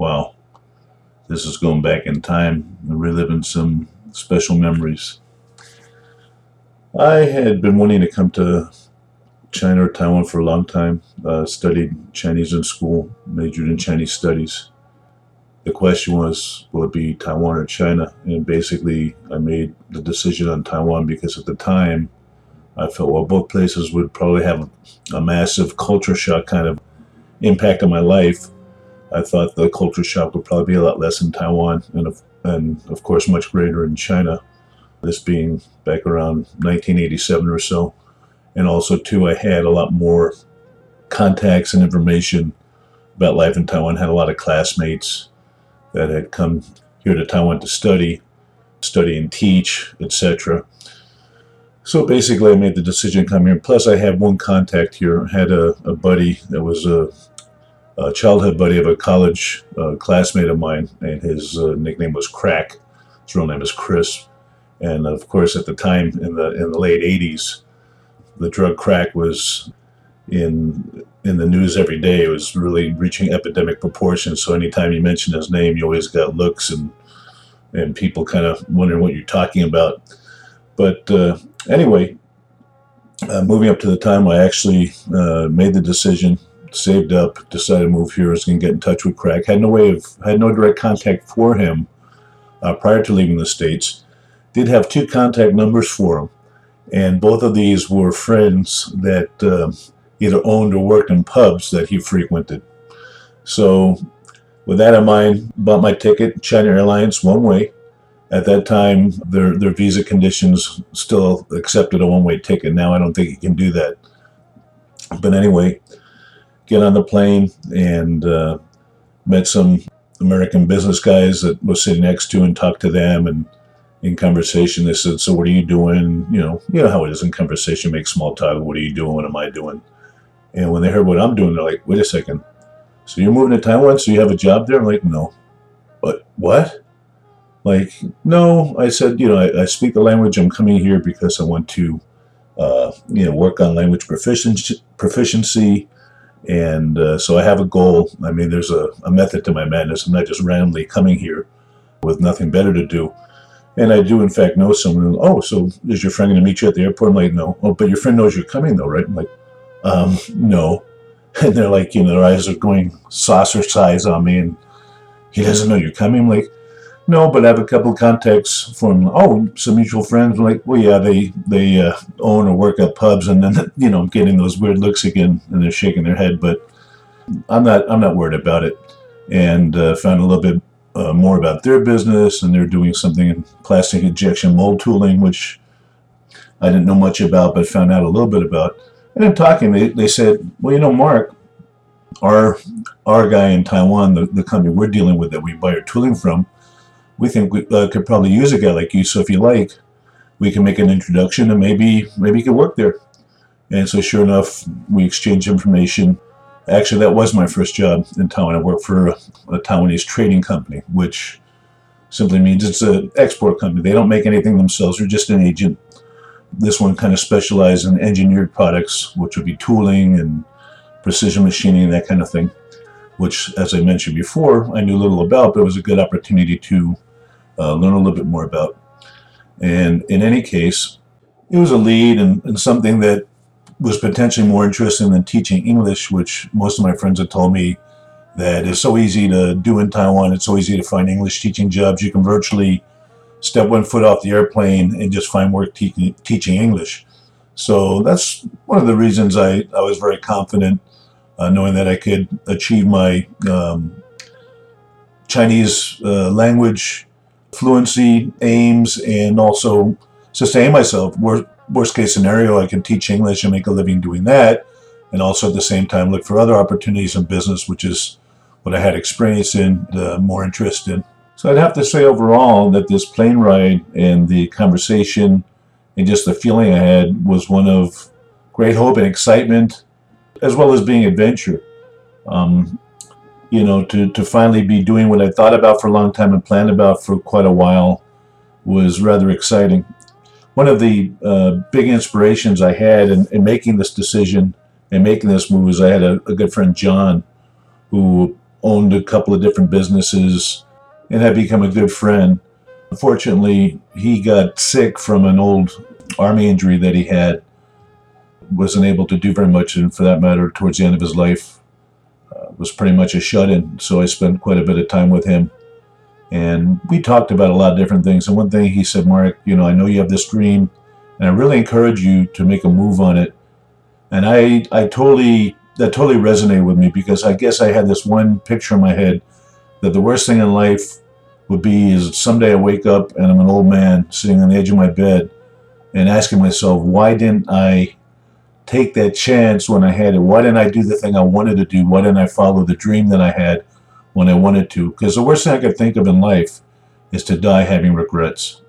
wow, this is going back in time and reliving some special memories. I had been wanting to come to China or Taiwan for a long time. Uh, studied Chinese in school, majored in Chinese studies. The question was, will it be Taiwan or China? And basically, I made the decision on Taiwan because at the time, I felt, well, both places would probably have a massive culture shock kind of impact on my life. I thought the culture shock would probably be a lot less in Taiwan and, of, and of course, much greater in China. This being back around 1987 or so and also too I had a lot more contacts and information about life in Taiwan. Had a lot of classmates that had come here to Taiwan to study, study and teach, etc. So basically, I made the decision to come here. Plus, I had one contact here. I had a, a buddy that was a, a, childhood buddy of a college uh, classmate of mine, and his uh, nickname was Crack. His real name is Chris. And of course, at the time in the in the late '80s, the drug crack was in in the news every day. It was really reaching epidemic proportions. So anytime you mention his name, you always got looks and and people kind of wondering what you're talking about. But uh, anyway, uh, moving up to the time I actually uh, made the decision, saved up, decided to move here. Was going to get in touch with Craig. Had no way of had no direct contact for him uh, prior to leaving the states. Did have two contact numbers for him and both of these were friends that uh, either owned or worked in pubs that he frequented. So, with that in mind, bought my ticket, China Airlines, one way. At that time, their their visa conditions still accepted a one way ticket. Now I don't think you can do that. But anyway, get on the plane and uh, met some American business guys that was sitting next to and talked to them and in conversation, they said, "So what are you doing?" You know, you know how it is in conversation. Make small talk. What are you doing? What am I doing? And when they heard what I'm doing, they're like, "Wait a second. So you're moving to Taiwan? So you have a job there?" I'm like, "No." But what? Like, no. I said, you know, I, I speak the language. I'm coming here because I want to, uh, you know, work on language proficiency. proficiency and uh, so I have a goal. I mean, there's a, a method to my madness. I'm not just randomly coming here with nothing better to do. And I do, in fact, know someone. Oh, so is your friend going to meet you at the airport? I'm like, no. Oh, but your friend knows you're coming, though, right? I'm like, um, no. And they're like, you know, their eyes are going saucer size on me, and he doesn't know you're coming. I'm like, no, but I have a couple of contacts from oh some mutual friends. Like, well, yeah, they they uh, own or work at pubs, and then you know I'm getting those weird looks again, and they're shaking their head. But I'm not I'm not worried about it, and uh, found a little bit uh, more about their business, and they're doing something in plastic injection mold tooling, which I didn't know much about, but found out a little bit about. And in talking, they, they said, well, you know, Mark, our our guy in Taiwan, the, the company we're dealing with that we buy our tooling from, we think we uh, could probably use a guy like you. So if you like, we can make an introduction and maybe maybe you could work there. And so sure enough, we exchanged information Actually, that was my first job in Taiwan. I worked for a, a Taiwanese trading company, which simply means it's an export company. They don't make anything themselves, they're just an agent. This one kind of specialized in engineered products, which would be tooling and precision machining and that kind of thing, which, as I mentioned before, I knew little about, but it was a good opportunity to uh, learn a little bit more about. And in any case, it was a lead and, and something that was potentially more interesting than teaching English, which most of my friends had told me that is so easy to do in Taiwan. It's so easy to find English teaching jobs. You can virtually step one foot off the airplane and just find work te- teaching English. So that's one of the reasons I, I was very confident, uh, knowing that I could achieve my um, Chinese uh, language fluency aims and also sustain myself worst worst case scenario, I can teach English and make a living doing that, and also at the same time look for other opportunities in business, which is what I had experience in, more interest in. So I'd have to say overall that this plane ride and the conversation and just the feeling I had was one of great hope and excitement, as well as being adventure. Um, you know, to, to finally be doing what I thought about for a long time and planned about for quite a while was rather exciting one of the uh, big inspirations I had in, in, making this decision and making this move is I had a, a good friend, John, who owned a couple of different businesses and had become a good friend. Unfortunately, he got sick from an old army injury that he had. Wasn't able to do very much, and for that matter, towards the end of his life, was pretty much a shut in. So I spent quite a bit of time with him. And we talked about a lot of different things. And one thing he said, Mark, you know, I know you have this dream, and I really encourage you to make a move on it. And I, I totally, that totally resonated with me because I guess I had this one picture in my head that the worst thing in life would be is someday I wake up and I'm an old man sitting on the edge of my bed and asking myself, why didn't I take that chance when I had it? Why didn't I do the thing I wanted to do? Why didn't I follow the dream that I had when I wanted to? Because the worst thing I could think of in life is to die having regrets.